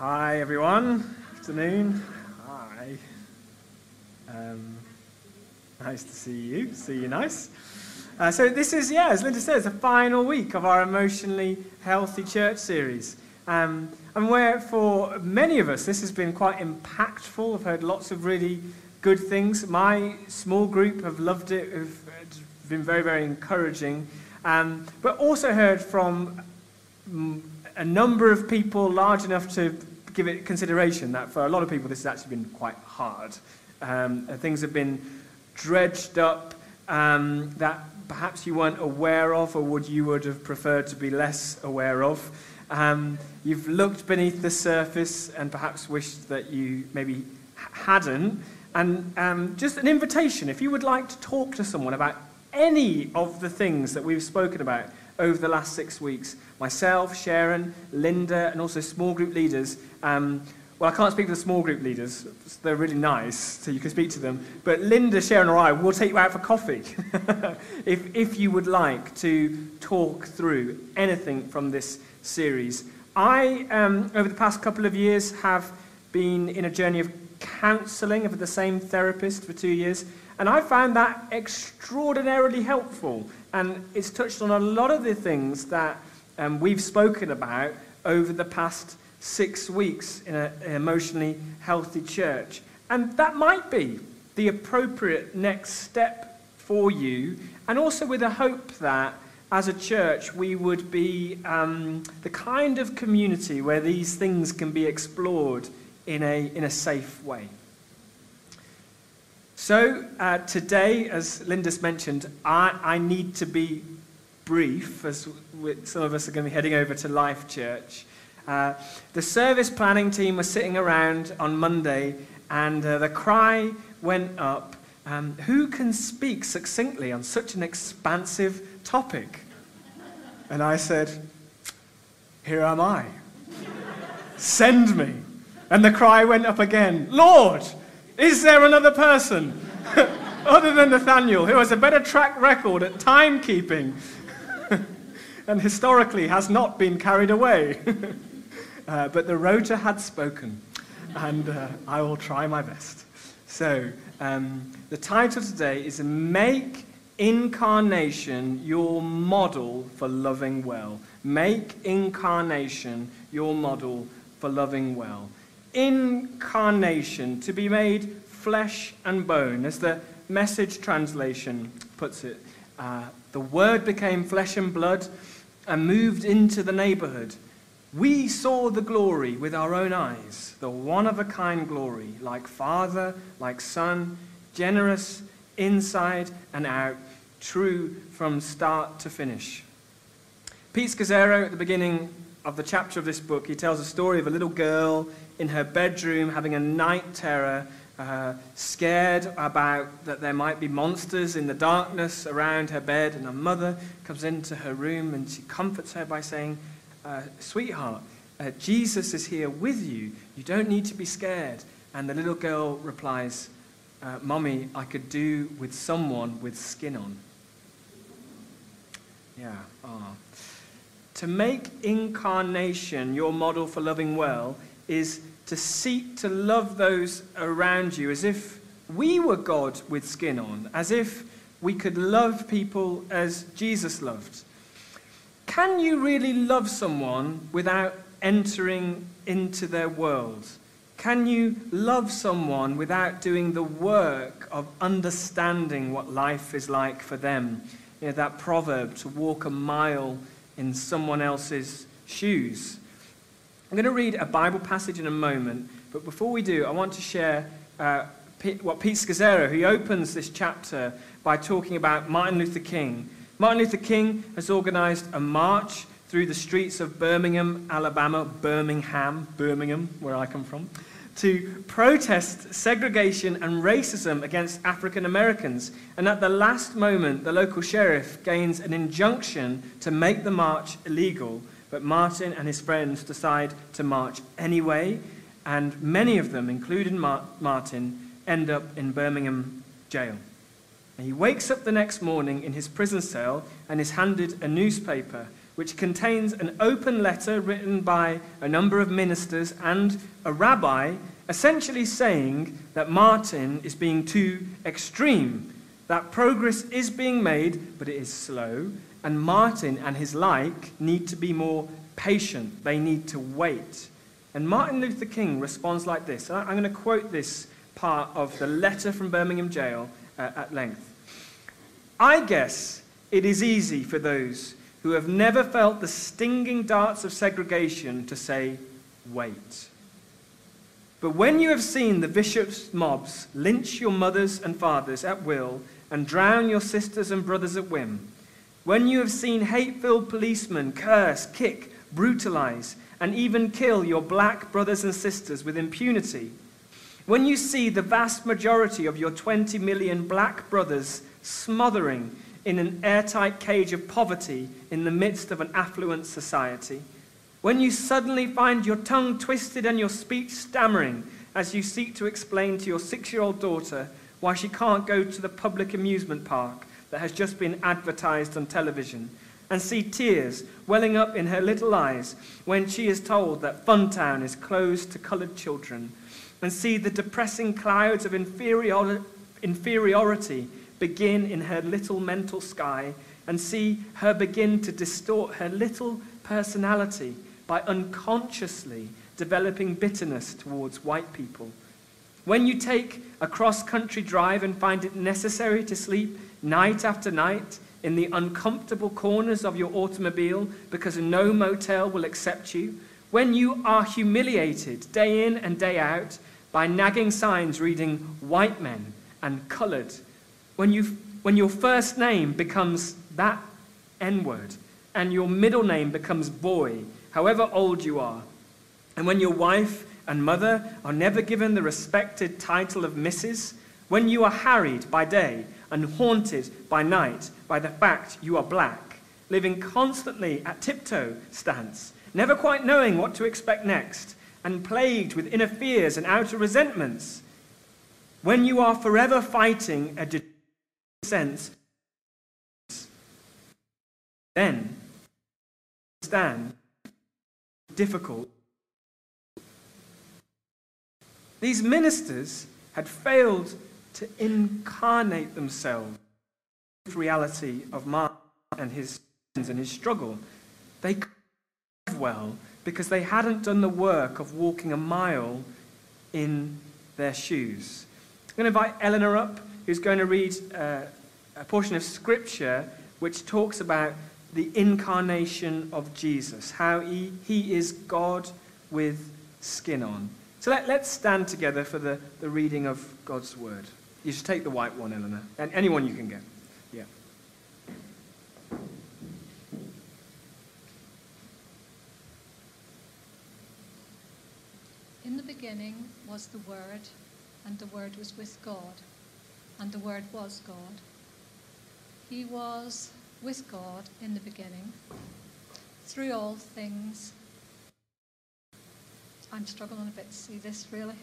Hi, everyone. Afternoon. Hi. Um, nice to see you. See you nice. Uh, so, this is, yeah, as Linda says, the final week of our Emotionally Healthy Church series. Um, and where for many of us, this has been quite impactful. I've heard lots of really good things. My small group have loved it, have been very, very encouraging. Um, but also heard from a number of people large enough to give it consideration that for a lot of people this has actually been quite hard. Um, things have been dredged up um, that perhaps you weren't aware of or would you would have preferred to be less aware of. Um, you've looked beneath the surface and perhaps wished that you maybe hadn't. And um, just an invitation if you would like to talk to someone about any of the things that we've spoken about over the last six weeks, myself, Sharon, Linda, and also small group leaders. Um, well, I can't speak to the small group leaders. They're really nice, so you can speak to them. But Linda, Sharon, or I will take you out for coffee if, if you would like to talk through anything from this series. I, um, over the past couple of years, have been in a journey of counselling with the same therapist for two years, and I found that extraordinarily helpful. And it's touched on a lot of the things that um, we've spoken about over the past six weeks in an emotionally healthy church. And that might be the appropriate next step for you, and also with a hope that as a church we would be um, the kind of community where these things can be explored in a, in a safe way. So, uh, today, as Linda's mentioned, I, I need to be brief, as some of us are going to be heading over to Life Church. Uh, the service planning team was sitting around on Monday, and uh, the cry went up um, Who can speak succinctly on such an expansive topic? And I said, Here am I. Send me. And the cry went up again Lord, is there another person other than Nathaniel who has a better track record at timekeeping and historically has not been carried away? uh, but the rota had spoken, and uh, I will try my best. So, um, the title today is Make Incarnation Your Model for Loving Well. Make Incarnation Your Model for Loving Well incarnation, to be made flesh and bone, as the message translation puts it. Uh, the Word became flesh and blood and moved into the neighborhood. We saw the glory with our own eyes, the one of a kind glory, like Father, like Son, generous inside and out, true from start to finish. Pete Scazzero, at the beginning of the chapter of this book, he tells a story of a little girl in her bedroom having a night terror, uh, scared about that there might be monsters in the darkness around her bed. And her mother comes into her room and she comforts her by saying, uh, Sweetheart, uh, Jesus is here with you. You don't need to be scared. And the little girl replies, uh, Mommy, I could do with someone with skin on. Yeah. Oh. To make incarnation your model for loving well is to seek to love those around you as if we were God with skin on, as if we could love people as Jesus loved. Can you really love someone without entering into their world? Can you love someone without doing the work of understanding what life is like for them? You know, that proverb to walk a mile in someone else's shoes. I'm going to read a Bible passage in a moment, but before we do, I want to share uh, what Pete Scazzero, who opens this chapter by talking about Martin Luther King. Martin Luther King has organized a march through the streets of Birmingham, Alabama, Birmingham, Birmingham, where I come from, to protest segregation and racism against African Americans. And at the last moment, the local sheriff gains an injunction to make the march illegal. But Martin and his friends decide to march anyway, and many of them, including Martin, end up in Birmingham jail. And he wakes up the next morning in his prison cell and is handed a newspaper which contains an open letter written by a number of ministers and a rabbi, essentially saying that Martin is being too extreme, that progress is being made, but it is slow, and Martin and his like need to be more patient. They need to wait. And Martin Luther King responds like this. I'm going to quote this part of the letter from Birmingham jail uh, at length. I guess it is easy for those who have never felt the stinging darts of segregation to say, wait. But when you have seen the bishop's mobs lynch your mothers and fathers at will and drown your sisters and brothers at whim, when you have seen hate filled policemen curse, kick, brutalize, and even kill your black brothers and sisters with impunity, when you see the vast majority of your 20 million black brothers smothering in an airtight cage of poverty in the midst of an affluent society, when you suddenly find your tongue twisted and your speech stammering as you seek to explain to your six year old daughter why she can't go to the public amusement park that has just been advertised on television, and see tears welling up in her little eyes when she is told that Funtown is closed to coloured children, and see the depressing clouds of inferior- inferiority begin in her little mental sky, and see her begin to distort her little personality by unconsciously developing bitterness towards white people. When you take a cross country drive and find it necessary to sleep night after night in the uncomfortable corners of your automobile because no motel will accept you, when you are humiliated day in and day out by nagging signs reading white men and colored, when, you, when your first name becomes that N word and your middle name becomes boy, however old you are, and when your wife and mother are never given the respected title of Mrs., when you are harried by day and haunted by night by the fact you are black, living constantly at tiptoe stance, never quite knowing what to expect next, and plagued with inner fears and outer resentments, when you are forever fighting a sense, then stand difficult. These ministers had failed to incarnate themselves with reality of Mark and his sins and his struggle. They could well because they hadn't done the work of walking a mile in their shoes. I'm going to invite Eleanor up, who's going to read uh, a portion of scripture which talks about the incarnation of Jesus, how he, he is God with skin on. So let, let, us stand together for the, the reading of God's word. You should take the white one, Eleanor, and anyone you can get. Yeah. In the beginning was the Word, and the Word was with God, and the Word was God. He was with God in the beginning. Through all things, I'm struggling a bit to see this really.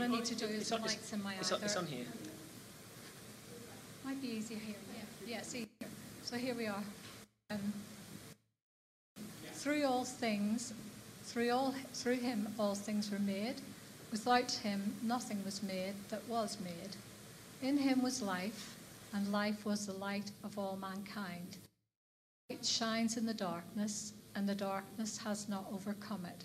What I need to do is on, lights in my it's, on, it's on here. Might be easier here. Yeah, yeah. See, so here we are. Um, through all things, through all, through him, all things were made. Without him, nothing was made that was made. In him was life, and life was the light of all mankind. It shines in the darkness, and the darkness has not overcome it.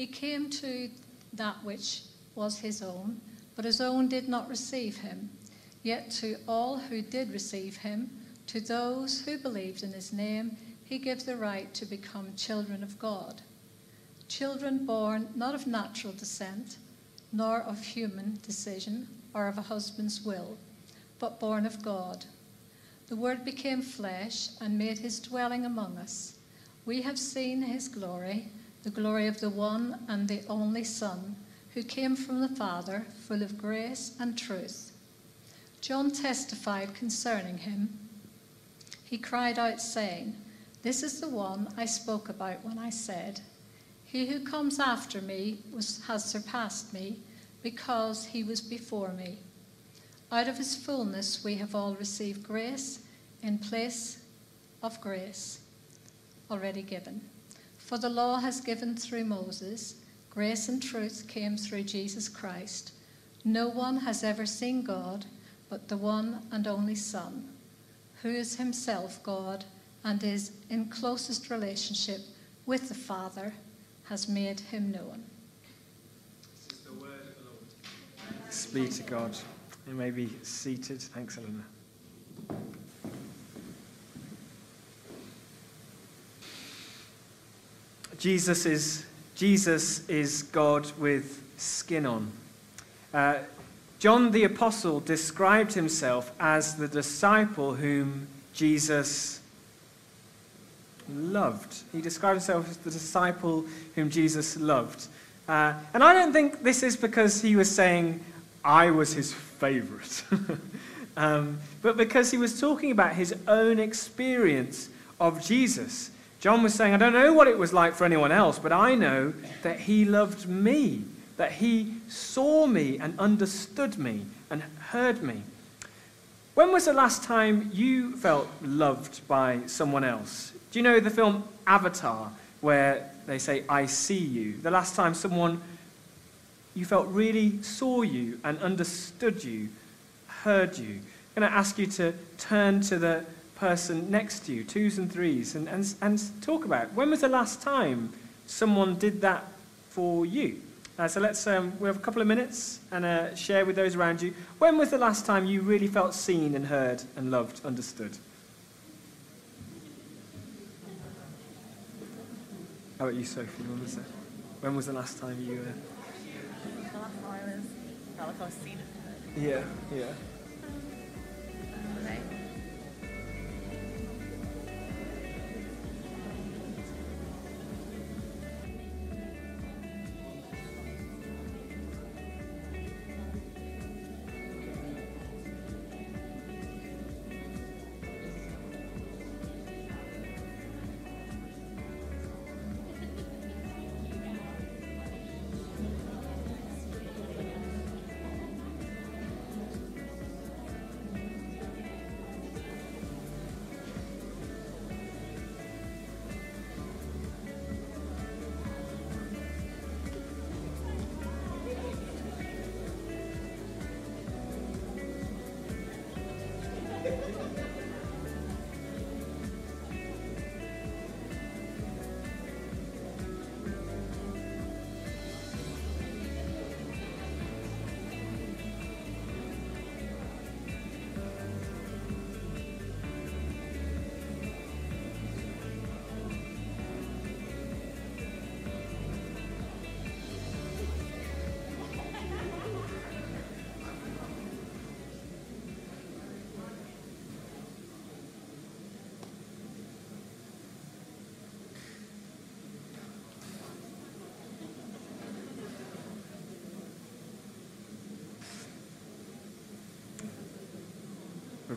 He came to that which was his own, but his own did not receive him. Yet to all who did receive him, to those who believed in his name, he gives the right to become children of God. Children born not of natural descent, nor of human decision, or of a husband's will, but born of God. The Word became flesh and made his dwelling among us, We have seen his glory, the glory of the one and the only Son, who came from the Father, full of grace and truth. John testified concerning him. He cried out, saying, This is the one I spoke about when I said, He who comes after me was, has surpassed me, because he was before me. Out of his fullness we have all received grace in place of grace already given. For the law has given through Moses, grace and truth came through Jesus Christ. No one has ever seen God but the one and only Son, who is himself God and is in closest relationship with the Father, has made him known. This is the word of the Lord. Thanks be to God. You may be seated. Thanks, Elena. Jesus is, Jesus is God with skin on. Uh, John the Apostle described himself as the disciple whom Jesus loved. He described himself as the disciple whom Jesus loved. Uh, and I don't think this is because he was saying, I was his favorite, um, but because he was talking about his own experience of Jesus. John was saying, I don't know what it was like for anyone else, but I know that he loved me, that he saw me and understood me and heard me. When was the last time you felt loved by someone else? Do you know the film Avatar, where they say, I see you? The last time someone you felt really saw you and understood you, heard you. I'm going to ask you to turn to the person next to you, twos and threes, and, and, and talk about it. when was the last time someone did that for you? Uh, so let's, um, we have a couple of minutes and uh, share with those around you. When was the last time you really felt seen and heard and loved, understood? How about you, Sophie? When was, when was the last time you... Uh... The last time I was, felt like I was seen and heard. Yeah, yeah.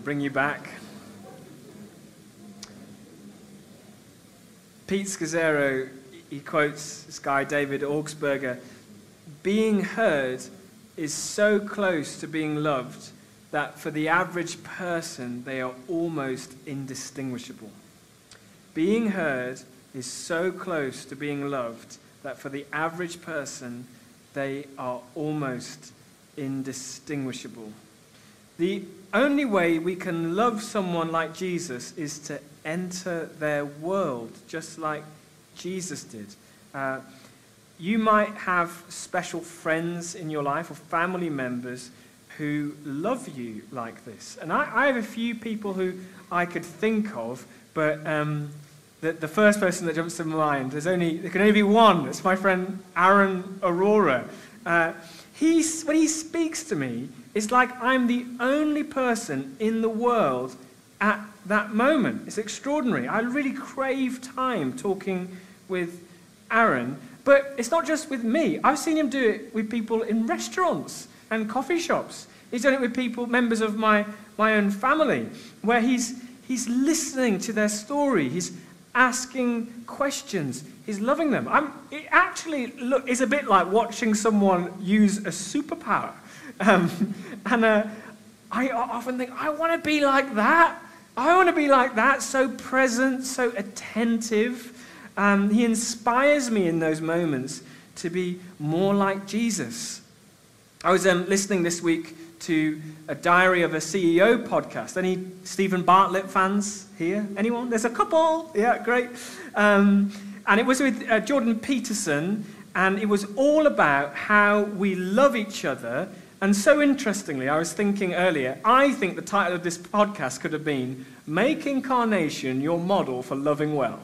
Bring you back. Pete Scazzero, he quotes this guy, David Augsburger being heard is so close to being loved that for the average person, they are almost indistinguishable. Being heard is so close to being loved that for the average person, they are almost indistinguishable. The only way we can love someone like Jesus is to enter their world, just like Jesus did. Uh, you might have special friends in your life or family members who love you like this. And I, I have a few people who I could think of, but um, the, the first person that jumps to mind, there's only, there can only be one. It's my friend Aaron Aurora. Uh, he's, when he speaks to me, it's like I'm the only person in the world at that moment. It's extraordinary. I really crave time talking with Aaron, but it's not just with me. I've seen him do it with people in restaurants and coffee shops. He's done it with people, members of my, my own family, where he's, he's listening to their story. He's asking questions. He's loving them. I'm, it actually look, is a bit like watching someone use a superpower. Um, and uh, I often think, I want to be like that. I want to be like that, so present, so attentive. Um, he inspires me in those moments to be more like Jesus. I was um, listening this week to a Diary of a CEO podcast. Any Steven Bartlett fans here? Anyone? There's a couple. Yeah, great. Um, and it was with uh, Jordan Peterson, and it was all about how we love each other. And so interestingly, I was thinking earlier, I think the title of this podcast could have been Make Incarnation Your Model for Loving Well.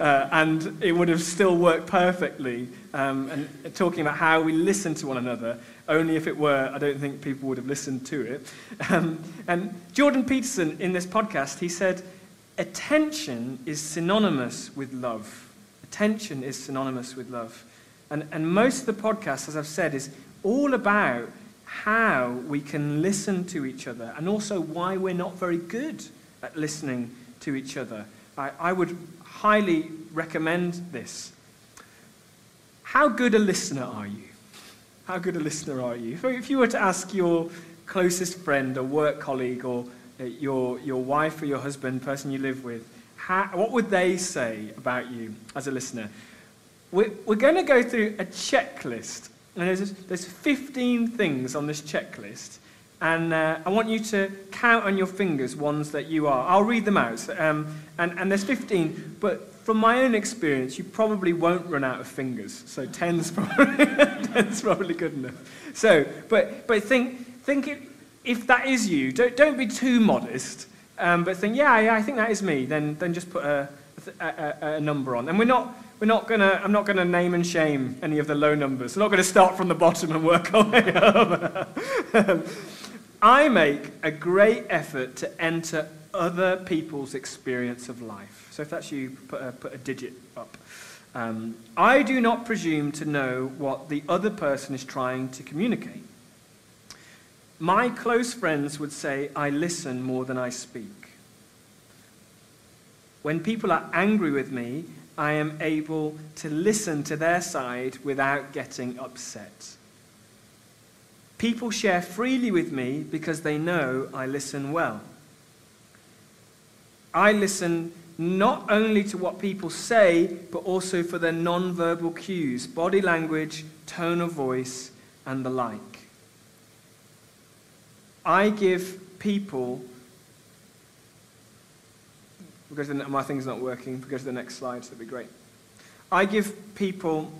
Uh, and it would have still worked perfectly. Um, and talking about how we listen to one another only if it were, I don't think people would have listened to it. Um, and Jordan Peterson, in this podcast, he said, attention is synonymous with love. Attention is synonymous with love. And, and most of the podcast, as I've said, is all about how we can listen to each other and also why we're not very good at listening to each other. I, I would highly recommend this. How good a listener are you? How good a listener are you? If you were to ask your closest friend or work colleague or uh, your, your wife or your husband, person you live with, how, what would they say about you as a listener? We're, we're going to go through a checklist. And there's, there's 15 things on this checklist. And uh, I want you to count on your fingers ones that you are. I'll read them out. Um, and, and there's 15, but from my own experience, you probably won't run out of fingers. So 10's probably, 10's probably good enough. So, but, but think, think if, if that is you, don't, don't be too modest, um, but think, yeah, yeah, I think that is me. Then, then just put a, a, a, a number on. And we're not, we're not gonna, I'm not going to name and shame any of the low numbers. We're not going to start from the bottom and work our way up. I make a great effort to enter other people's experience of life. So if that's you, put a, put a digit up. Um, I do not presume to know what the other person is trying to communicate. My close friends would say, I listen more than I speak. When people are angry with me, I am able to listen to their side without getting upset. People share freely with me because they know I listen well. I listen not only to what people say, but also for their non-verbal cues, body language, tone of voice, and the like. I give people. Because my thing's not working, because the next slide, so that'd be great. I give people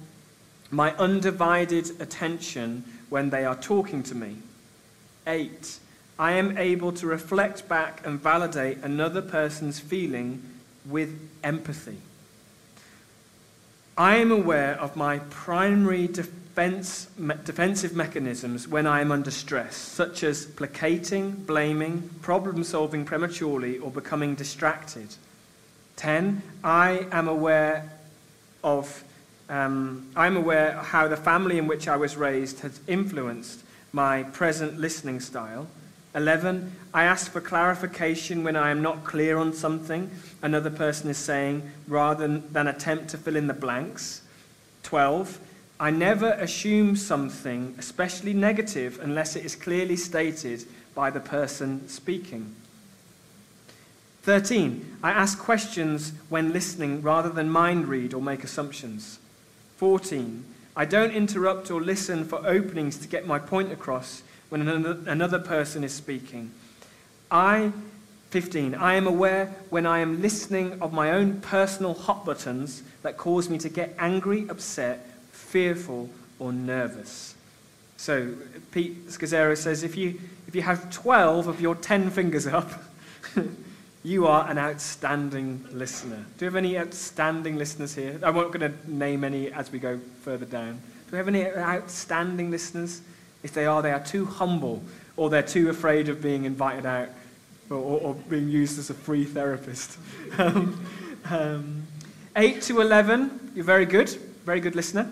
my undivided attention when they are talking to me. Eight, I am able to reflect back and validate another person's feeling with empathy. I am aware of my primary defense, defensive mechanisms when I am under stress, such as placating, blaming, problem solving prematurely, or becoming distracted. 10. I am aware of um, I'm aware how the family in which I was raised has influenced my present listening style. 11. I ask for clarification when I am not clear on something another person is saying rather than attempt to fill in the blanks. 12. I never assume something, especially negative, unless it is clearly stated by the person speaking. 13. I ask questions when listening rather than mind read or make assumptions. 14. I don't interrupt or listen for openings to get my point across when another person is speaking. I, 15, I am aware when I am listening of my own personal hot buttons that cause me to get angry, upset, fearful, or nervous. So Pete Scazzero says if you, if you have 12 of your 10 fingers up, you are an outstanding listener. Do we have any outstanding listeners here? I'm not going to name any as we go further down. Do we have any outstanding listeners? If they are, they are too humble or they're too afraid of being invited out or, or, being used as a free therapist. um, um, 8 to 11, you're very good, very good listener.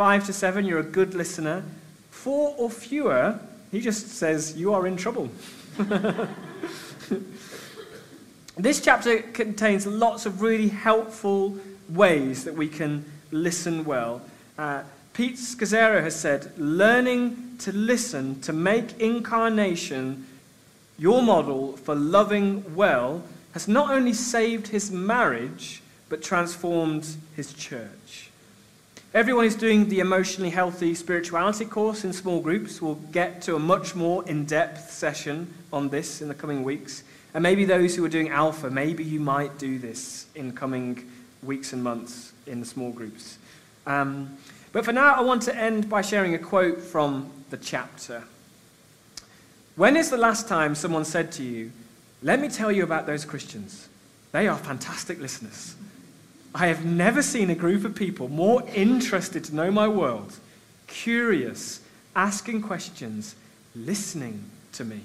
5 to 7, you're a good listener. 4 or fewer, he just says you are in trouble. this chapter contains lots of really helpful ways that we can listen well. Uh, Pete Scazzero has said, learning to listen to make incarnation your model for loving well has not only saved his marriage, but transformed his church. Everyone who's doing the emotionally healthy spirituality course in small groups will get to a much more in depth session on this in the coming weeks. And maybe those who are doing alpha, maybe you might do this in coming weeks and months in the small groups. Um, but for now, I want to end by sharing a quote from the chapter. When is the last time someone said to you, Let me tell you about those Christians? They are fantastic listeners. I have never seen a group of people more interested to know my world, curious, asking questions, listening to me.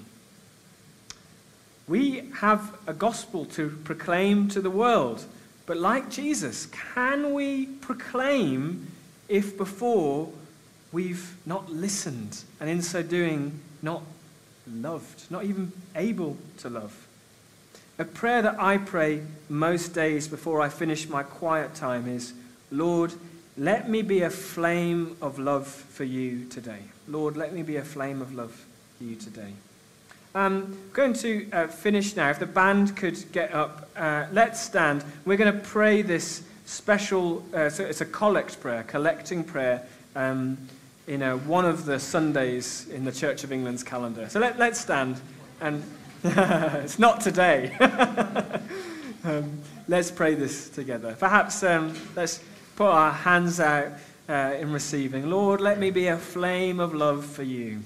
We have a gospel to proclaim to the world, but like Jesus, can we proclaim if before we've not listened and in so doing not loved, not even able to love. A prayer that I pray most days before I finish my quiet time is Lord, let me be a flame of love for you today. Lord, let me be a flame of love for you today. I'm um, going to uh, finish now. If the band could get up, uh, let's stand. We're going to pray this special, uh, so it's a collect prayer, collecting prayer, um, in a, one of the Sundays in the Church of England's calendar. So let, let's stand, and it's not today. um, let's pray this together. Perhaps um, let's put our hands out uh, in receiving. Lord, let me be a flame of love for you.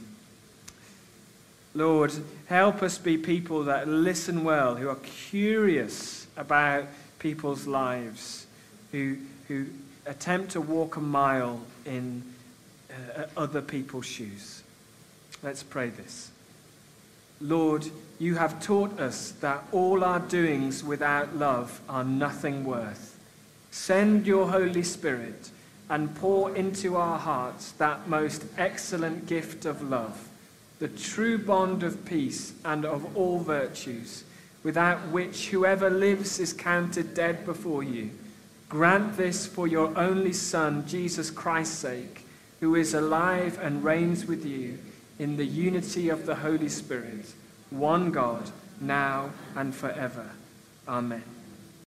Lord, help us be people that listen well, who are curious about people's lives who, who attempt to walk a mile in uh, other people's shoes. Let's pray this. Lord, you have taught us that all our doings without love are nothing worth. Send your Holy Spirit and pour into our hearts that most excellent gift of love, the true bond of peace and of all virtues, without which whoever lives is counted dead before you Grant this for your only Son, Jesus Christ's sake, who is alive and reigns with you in the unity of the Holy Spirit, one God, now and forever. Amen.